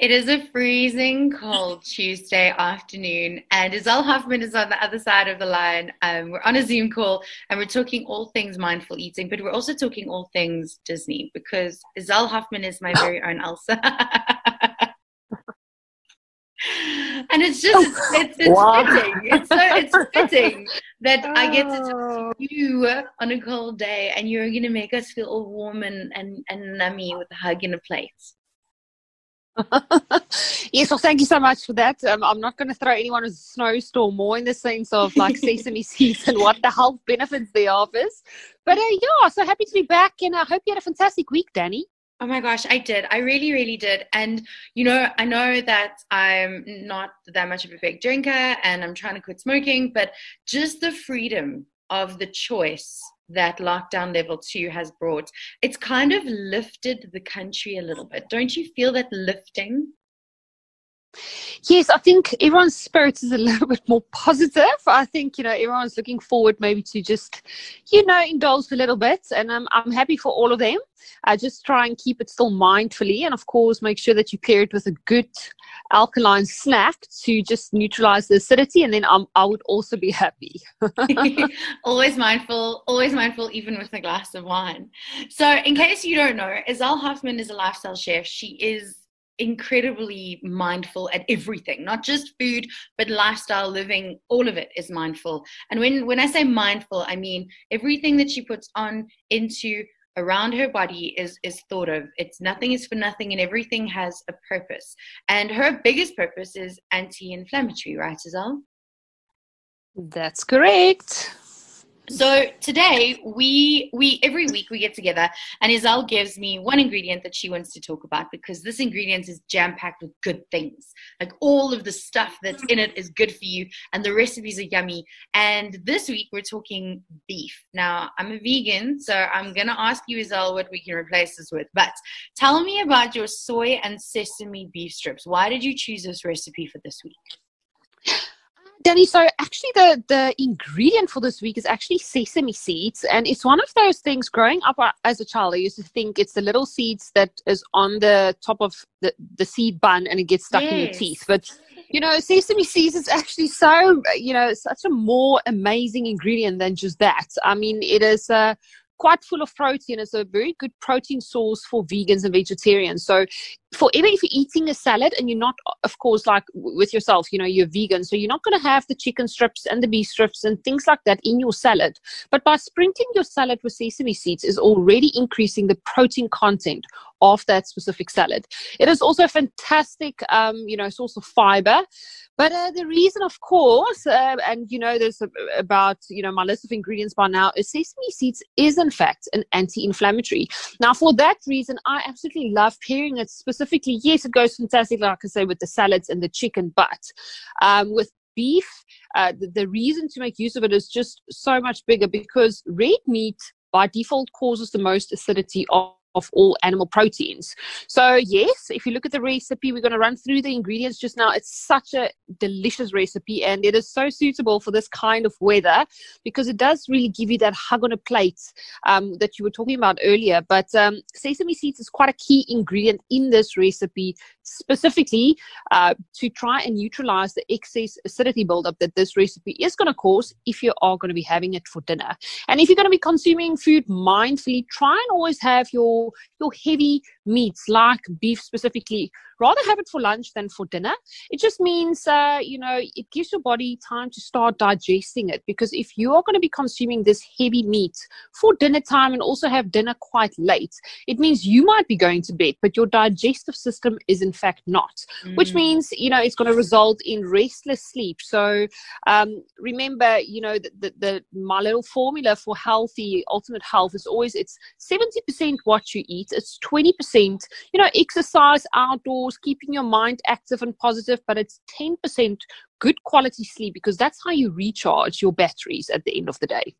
It is a freezing cold Tuesday afternoon, and Iselle Hoffman is on the other side of the line. Um, we're on a Zoom call, and we're talking all things mindful eating, but we're also talking all things Disney because Iselle Hoffman is my very own Elsa. and it's just it's, it's, wow. fitting. It's so it's fitting that oh. I get to talk to oh. you on a cold day, and you're going to make us feel all warm and and and nummy with a hug and a plate. yes, well, thank you so much for that. Um, I'm not going to throw anyone a snowstorm more in the sense of like sesame seeds and what the health benefits they offers. But uh, yeah, so happy to be back, and I hope you had a fantastic week, Danny. Oh my gosh, I did. I really, really did. And, you know, I know that I'm not that much of a big drinker and I'm trying to quit smoking, but just the freedom of the choice that lockdown level two has brought, it's kind of lifted the country a little bit. Don't you feel that lifting? Yes, I think everyone's spirits is a little bit more positive. I think, you know, everyone's looking forward maybe to just, you know, indulge a little bit. And um, I'm happy for all of them. I just try and keep it still mindfully. And of course, make sure that you pair it with a good alkaline snack to just neutralize the acidity. And then um, I would also be happy. always mindful, always mindful, even with a glass of wine. So, in case you don't know, Iselle Hoffman is a lifestyle chef. She is incredibly mindful at everything not just food but lifestyle living all of it is mindful. And when when i say mindful i mean everything that she puts on into around her body is is thought of. It's nothing is for nothing and everything has a purpose. And her biggest purpose is anti-inflammatory right Iselle? that's correct so today we we every week we get together and Isal gives me one ingredient that she wants to talk about because this ingredient is jam packed with good things. Like all of the stuff that's in it is good for you and the recipes are yummy. And this week we're talking beef. Now I'm a vegan, so I'm gonna ask you Isal what we can replace this with. But tell me about your soy and sesame beef strips. Why did you choose this recipe for this week? Danny, so actually the, the ingredient for this week is actually sesame seeds. And it's one of those things growing up uh, as a child, I used to think it's the little seeds that is on the top of the, the seed bun and it gets stuck yes. in your teeth. But, you know, sesame seeds is actually so, you know, such a more amazing ingredient than just that. I mean, it is, uh, quite full of protein. It's a very good protein source for vegans and vegetarians. So, for even if you're eating a salad and you're not, of course, like with yourself, you know, you're vegan, so you're not going to have the chicken strips and the beef strips and things like that in your salad. But by sprinkling your salad with sesame seeds is already increasing the protein content of that specific salad. It is also a fantastic, um, you know, source of fiber. But uh, the reason, of course, uh, and you know, there's about you know my list of ingredients by now is sesame seeds is in fact an anti-inflammatory. Now, for that reason, I absolutely love pairing it specifically. Yes, it goes fantastic, like I say, with the salads and the chicken, but um, with beef, uh, the, the reason to make use of it is just so much bigger because red meat by default causes the most acidity of of all animal proteins. So, yes, if you look at the recipe, we're going to run through the ingredients just now. It's such a delicious recipe and it is so suitable for this kind of weather because it does really give you that hug on a plate um, that you were talking about earlier. But um, sesame seeds is quite a key ingredient in this recipe, specifically uh, to try and neutralize the excess acidity buildup that this recipe is going to cause if you are going to be having it for dinner. And if you're going to be consuming food mindfully, try and always have your your heavy meats like beef specifically rather have it for lunch than for dinner it just means uh, you know it gives your body time to start digesting it because if you are going to be consuming this heavy meat for dinner time and also have dinner quite late it means you might be going to bed but your digestive system is in fact not mm. which means you know it's going to result in restless sleep so um, remember you know the, the, the my little formula for healthy ultimate health is always it's 70% what you eat it's 20% you know exercise outdoors keeping your mind active and positive but it's 10% good quality sleep because that's how you recharge your batteries at the end of the day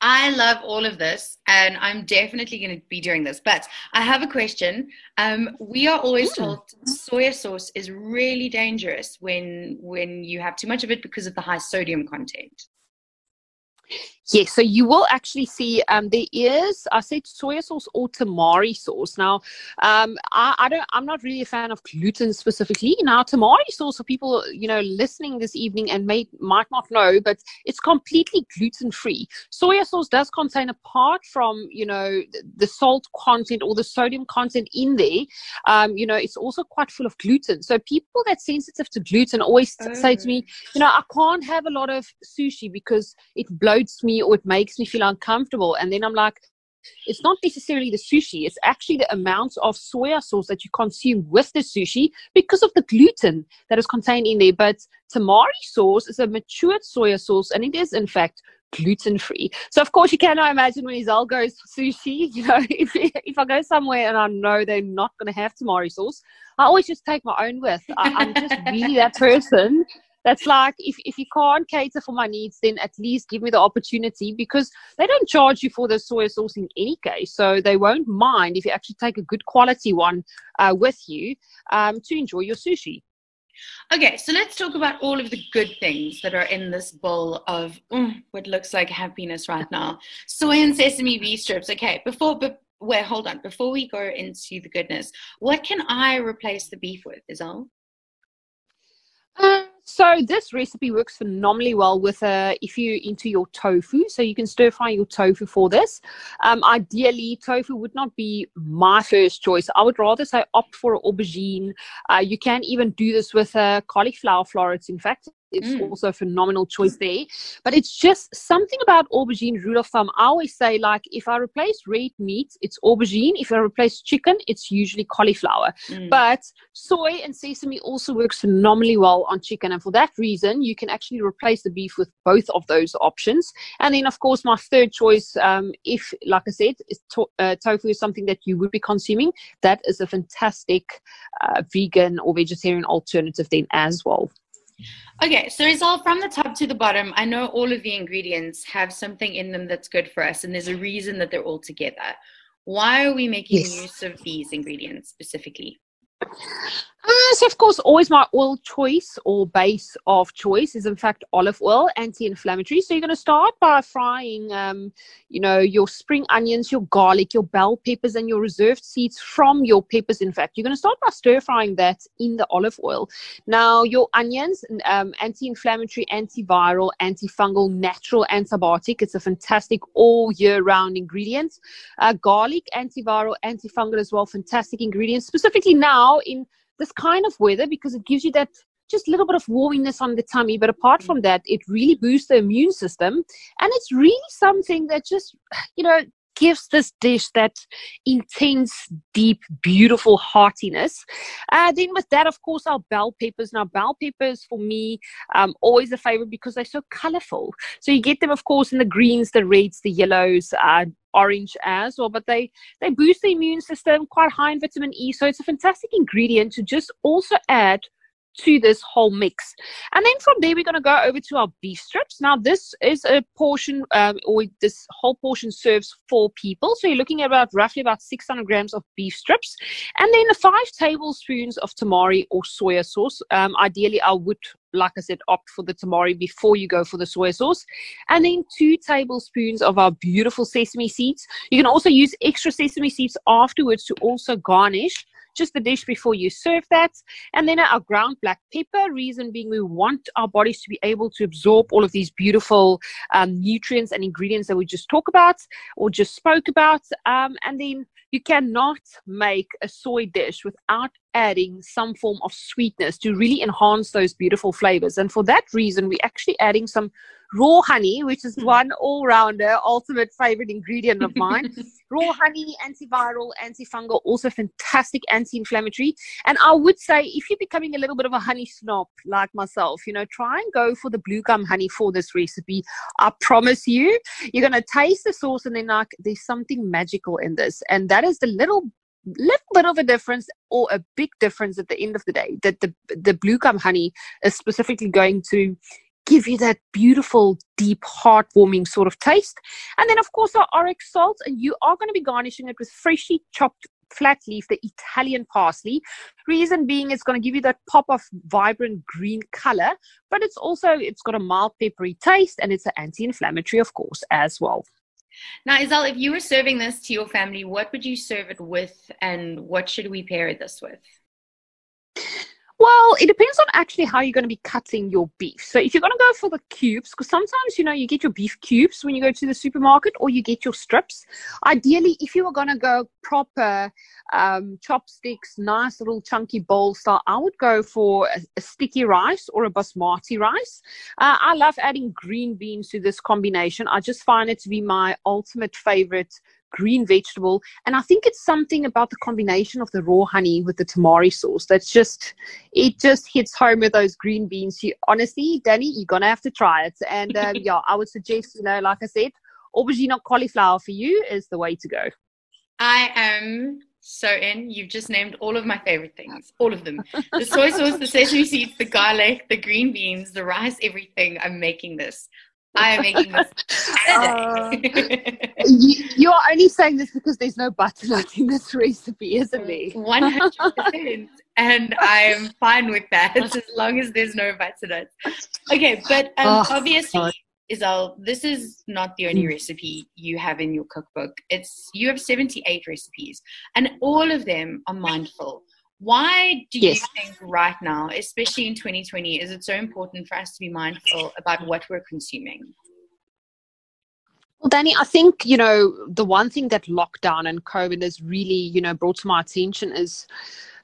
I love all of this, and I'm definitely going to be doing this. But I have a question. Um, we are always hmm. told soy sauce is really dangerous when when you have too much of it because of the high sodium content. Yes, so you will actually see um, there is I said soy sauce or tamari sauce. Now, um, I, I, don't I'm not really a fan of gluten specifically. Now, tamari sauce for people you know listening this evening and may might not know, but it's completely gluten free. Soy sauce does contain apart from you know the salt content or the sodium content in there, um, you know it's also quite full of gluten. So people that's sensitive to gluten always oh. say to me, oh. you know, I can't have a lot of sushi because it me or it makes me feel uncomfortable. And then I'm like, it's not necessarily the sushi, it's actually the amount of soya sauce that you consume with the sushi because of the gluten that is contained in there. But tamari sauce is a matured soya sauce and it is, in fact, gluten free. So, of course, you cannot imagine when Izal goes sushi, you know, if, if I go somewhere and I know they're not going to have tamari sauce, I always just take my own with. I, I'm just really that person that's like if, if you can't cater for my needs then at least give me the opportunity because they don't charge you for the soy sauce in any case so they won't mind if you actually take a good quality one uh, with you um, to enjoy your sushi Okay, so let's talk about all of the good things that are in this bowl of mm, what looks like happiness right now. Soy and sesame beef strips. Okay, before, but wait, hold on. Before we go into the goodness, what can I replace the beef with, Izal? Uh, so this recipe works phenomenally well with uh, if you're into your tofu. So you can stir fry your tofu for this. Um, ideally, tofu would not be my first choice. I would rather say opt for aubergine. Uh, you can even do this with uh, cauliflower florets. In fact, it's mm. also a phenomenal choice there. But it's just something about aubergine rule of thumb. I always say, like, if I replace red meat, it's aubergine. If I replace chicken, it's usually cauliflower. Mm. But soy and sesame also works phenomenally well on chicken. And for that reason, you can actually replace the beef with both of those options. And then, of course, my third choice, um, if, like I said, is to- uh, tofu is something that you would be consuming, that is a fantastic uh, vegan or vegetarian alternative then as well. Okay, so it's all from the top to the bottom. I know all of the ingredients have something in them that's good for us, and there's a reason that they're all together. Why are we making yes. use of these ingredients specifically? Uh, so of course, always my oil choice or base of choice is in fact olive oil, anti-inflammatory. So you're going to start by frying, um, you know, your spring onions, your garlic, your bell peppers, and your reserved seeds from your peppers. In fact, you're going to start by stir frying that in the olive oil. Now, your onions, um, anti-inflammatory, antiviral, antifungal, natural antibiotic. It's a fantastic all year round ingredient. Uh, garlic, antiviral, antifungal as well. Fantastic ingredients. Specifically now in this kind of weather because it gives you that just a little bit of warminess on the tummy. But apart from that, it really boosts the immune system. And it's really something that just, you know, gives this dish that intense, deep, beautiful heartiness. Uh, then with that, of course, our bell peppers. Now, bell peppers for me, um, always a favorite because they're so colorful. So you get them, of course, in the greens, the reds, the yellows, uh, orange as well, but they they boost the immune system, quite high in vitamin E. So it's a fantastic ingredient to just also add to this whole mix. And then from there, we're going to go over to our beef strips. Now, this is a portion, um, or this whole portion serves four people. So you're looking at about roughly about 600 grams of beef strips. And then the five tablespoons of tamari or soya sauce. Um, ideally, I would like I said, opt for the tamari before you go for the soy sauce. And then two tablespoons of our beautiful sesame seeds. You can also use extra sesame seeds afterwards to also garnish just the dish before you serve that. And then our ground black pepper, reason being we want our bodies to be able to absorb all of these beautiful um, nutrients and ingredients that we just talked about or just spoke about. Um, and then you cannot make a soy dish without adding some form of sweetness to really enhance those beautiful flavors. And for that reason, we're actually adding some raw honey, which is hmm. one all rounder, ultimate favorite ingredient of mine. raw honey, antiviral, antifungal, also fantastic anti inflammatory. And I would say if you're becoming a little bit of a honey snob like myself, you know, try and go for the blue gum honey for this recipe. I promise you, you're going to taste the sauce and then, like, there's something magical in this. And that is the little little bit of a difference or a big difference at the end of the day that the the blue gum honey is specifically going to give you that beautiful, deep, heartwarming sort of taste. And then, of course, our oryx salt, and you are going to be garnishing it with freshly chopped flat leaf, the Italian parsley. Reason being, it's going to give you that pop of vibrant green color, but it's also it's got a mild peppery taste, and it's an anti-inflammatory, of course, as well. Now, Isel, if you were serving this to your family, what would you serve it with, and what should we pair this with? Well, it depends on actually how you're going to be cutting your beef. So if you're going to go for the cubes, because sometimes you know you get your beef cubes when you go to the supermarket, or you get your strips. Ideally, if you were going to go proper um, chopsticks, nice little chunky bowl style, I would go for a, a sticky rice or a basmati rice. Uh, I love adding green beans to this combination. I just find it to be my ultimate favorite green vegetable. And I think it's something about the combination of the raw honey with the tamari sauce that's just, it just hits home with those green beans. You honestly, Danny, you're going to have to try it. And um, yeah, I would suggest, you know, like I said, aubergine or cauliflower for you is the way to go. I am so in. You've just named all of my favorite things, all of them. The soy sauce, the sesame seeds, the garlic, the green beans, the rice, everything. I'm making this. I am making this. Uh, you, are only saying this because there's no butternut in this recipe, isn't there? One hundred percent, and I'm fine with that as long as there's no butternut. Okay, but um, oh, obviously, Isel, this is not the only recipe you have in your cookbook. It's you have 78 recipes, and all of them are mindful. Why do yes. you think right now, especially in 2020, is it so important for us to be mindful about what we're consuming? Well, Danny, I think, you know, the one thing that lockdown and COVID has really, you know, brought to my attention is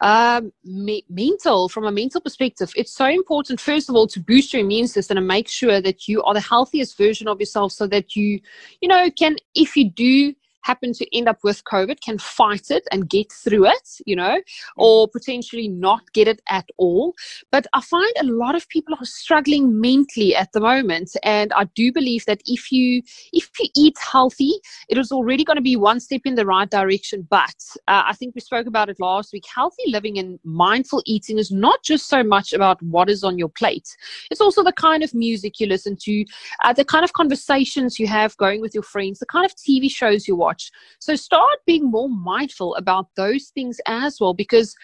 um, me- mental, from a mental perspective. It's so important, first of all, to boost your immune system and make sure that you are the healthiest version of yourself so that you, you know, can, if you do happen to end up with COVID can fight it and get through it, you know, mm. or potentially not get it at all. But I find a lot of people are struggling mentally at the moment. And I do believe that if you if you eat healthy, it is already going to be one step in the right direction. But uh, I think we spoke about it last week. Healthy living and mindful eating is not just so much about what is on your plate. It's also the kind of music you listen to, uh, the kind of conversations you have going with your friends, the kind of TV shows you watch watch. So start being more mindful about those things as well, because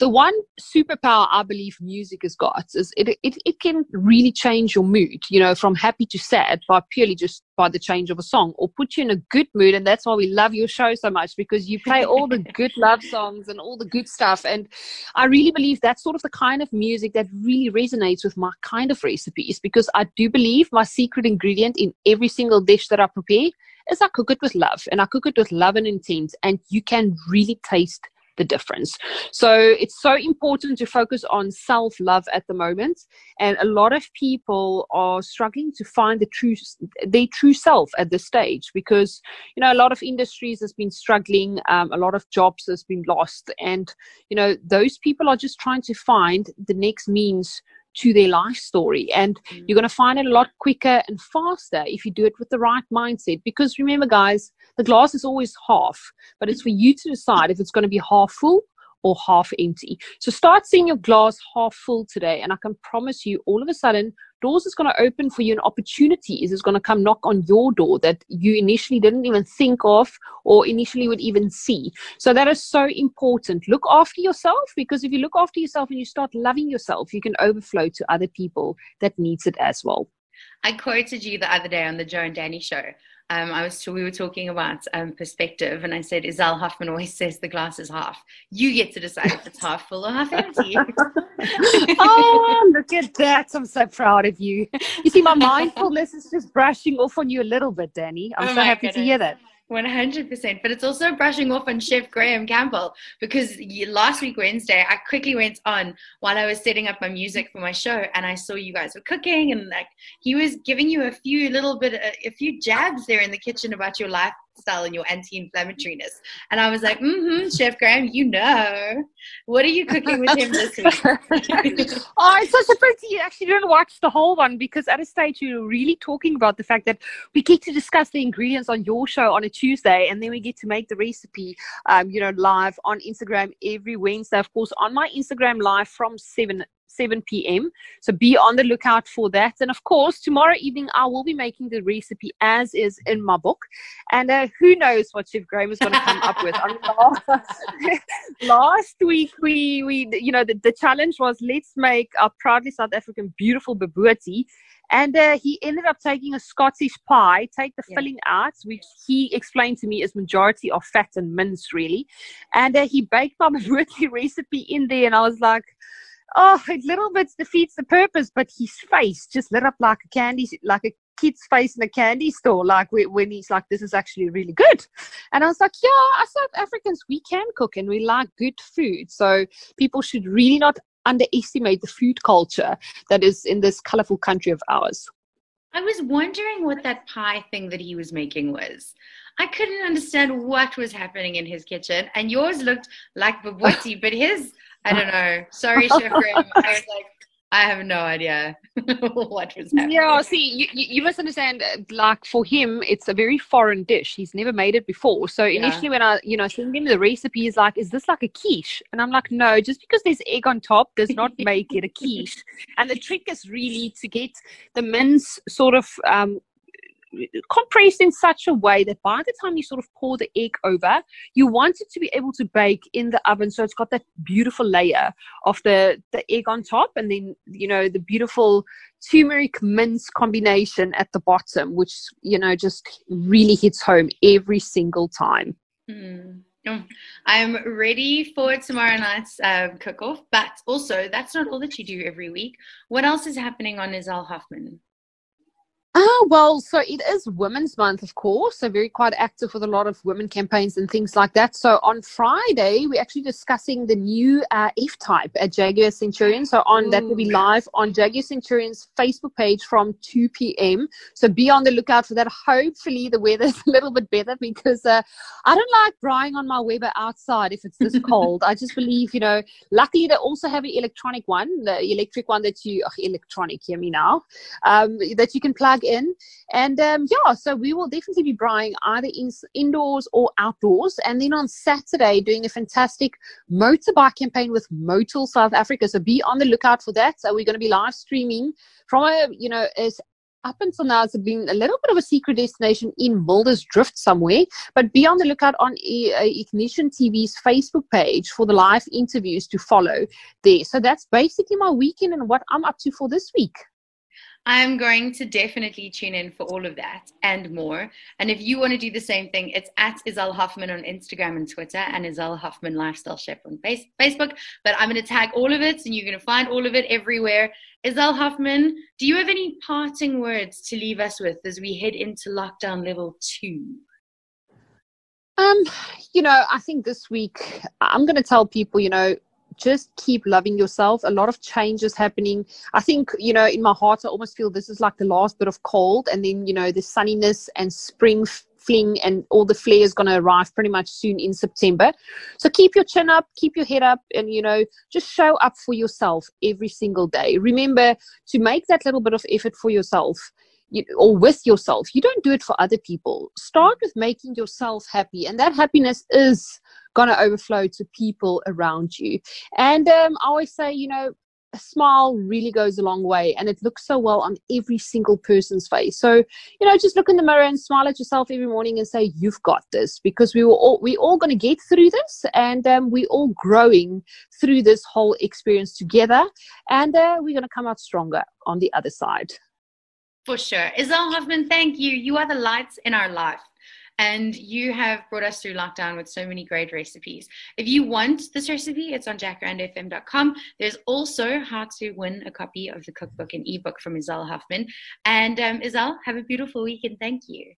the one superpower I believe music has got is it, it, it can really change your mood, you know, from happy to sad by purely just by the change of a song or put you in a good mood. And that's why we love your show so much because you play all the good love songs and all the good stuff. And I really believe that's sort of the kind of music that really resonates with my kind of recipes because I do believe my secret ingredient in every single dish that I prepare is I cook it with love and I cook it with love and intent. And you can really taste the difference. So it's so important to focus on self love at the moment. And a lot of people are struggling to find the true, their true self at this stage because, you know, a lot of industries has been struggling, um, a lot of jobs has been lost. And, you know, those people are just trying to find the next means to their life story. And mm. you're going to find it a lot quicker and faster if you do it with the right mindset. Because remember, guys, the glass is always half, but it's for you to decide if it's going to be half full or half empty. So start seeing your glass half full today. And I can promise you, all of a sudden, doors is going to open for you and opportunities is going to come knock on your door that you initially didn't even think of or initially would even see. So that is so important. Look after yourself because if you look after yourself and you start loving yourself, you can overflow to other people that needs it as well. I quoted you the other day on the Joe and Danny show um, I was we were talking about um, perspective, and I said Isel Hoffman always says the glass is half. You get to decide if it's half full or half empty. oh, look at that! I'm so proud of you. You see, my mindfulness is just brushing off on you a little bit, Danny. I'm oh so happy goodness. to hear that. 100%. But it's also brushing off on Chef Graham Campbell because last week, Wednesday, I quickly went on while I was setting up my music for my show and I saw you guys were cooking and like he was giving you a few little bit, a, a few jabs there in the kitchen about your life style and your anti-inflammatoriness. And I was like, mm-hmm, Chef Graham, you know. What are you cooking with him this week? oh, it's such a pity you actually didn't watch the whole one because at a stage you were really talking about the fact that we get to discuss the ingredients on your show on a Tuesday and then we get to make the recipe, um, you know, live on Instagram every Wednesday. Of course, on my Instagram live from 7 7 p.m. So be on the lookout for that. And of course, tomorrow evening I will be making the recipe as is in my book. And uh, who knows what Chef Graham is going to come up with. I mean, last, last, week we we you know the, the challenge was let's make a proudly South African beautiful bobotie. And uh, he ended up taking a Scottish pie, take the yeah. filling out, which he explained to me is majority of fat and mince, really. And uh, he baked my bobotie recipe in there, and I was like, oh, it little bit defeats the purpose, but his face just lit up like a candy, like a kid's face in a candy store, like when he's like, this is actually really good. And I was like, yeah, as South Africans, we can cook and we like good food. So people should really not underestimate the food culture that is in this colorful country of ours. I was wondering what that pie thing that he was making was. I couldn't understand what was happening in his kitchen, and yours looked like bobotie, but his I don't know. Sorry, Chef Graham. I was like, I have no idea what was happening. Yeah, see, you, you must understand. Like for him, it's a very foreign dish. He's never made it before. So initially, yeah. when I, you know, sent him the recipe, he's like, "Is this like a quiche?" And I'm like, "No, just because there's egg on top does not make it a quiche." and the trick is really to get the mince sort of um, compressed in such a way that by the time you sort of pour the egg over, you want it to be able to bake in the oven. So it's got that beautiful layer of the, the egg on top and then, you know, the beautiful turmeric mince combination at the bottom, which, you know, just really hits home every single time. Mm. I'm ready for tomorrow night's um, cook off, but also that's not all that you do every week. What else is happening on Izal Hoffman? Ah, well, so it is Women's Month, of course. So very quite active with a lot of women campaigns and things like that. So on Friday, we're actually discussing the new uh, F type at Jaguar Centurion. So on Ooh. that will be live on Jaguar Centurion's Facebook page from 2 p.m. So be on the lookout for that. Hopefully the weather's a little bit better because uh, I don't like braaiing on my Weber outside if it's this cold. I just believe, you know, luckily they also have an electronic one, the electric one that you, oh, electronic, hear me now, um, that you can plug in. And um, yeah, so we will definitely be buying either in, indoors or outdoors. And then on Saturday, doing a fantastic motorbike campaign with Motul South Africa. So be on the lookout for that. So we're going to be live streaming from a, you know, as up until now, it's been a little bit of a secret destination in Mulder's Drift somewhere. But be on the lookout on Ignition TV's Facebook page for the live interviews to follow there. So that's basically my weekend and what I'm up to for this week. I'm going to definitely tune in for all of that and more. And if you want to do the same thing, it's at Izal Hoffman on Instagram and Twitter and Izal Hoffman Lifestyle Chef on Facebook. But I'm going to tag all of it and you're going to find all of it everywhere. Izal Hoffman, do you have any parting words to leave us with as we head into lockdown level two? Um, you know, I think this week I'm going to tell people, you know, just keep loving yourself. A lot of changes happening. I think, you know, in my heart, I almost feel this is like the last bit of cold, and then, you know, the sunniness and spring fling and all the flare is going to arrive pretty much soon in September. So keep your chin up, keep your head up, and, you know, just show up for yourself every single day. Remember to make that little bit of effort for yourself. You, or with yourself. You don't do it for other people. Start with making yourself happy, and that happiness is going to overflow to people around you. And um, I always say, you know, a smile really goes a long way and it looks so well on every single person's face. So, you know, just look in the mirror and smile at yourself every morning and say, You've got this because we were all we all gonna get through this and um, we're all growing through this whole experience together and uh, we're gonna come out stronger on the other side. For sure. Izal Hoffman, thank you. You are the lights in our life. And you have brought us through lockdown with so many great recipes. If you want this recipe, it's on jacarandafm.com. There's also how to win a copy of the cookbook and ebook from Izal Hoffman. And um, Izal, have a beautiful week and thank you.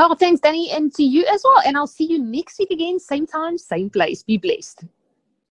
Oh, thanks, Danny, and to you as well. And I'll see you next week again, same time, same place. Be blessed.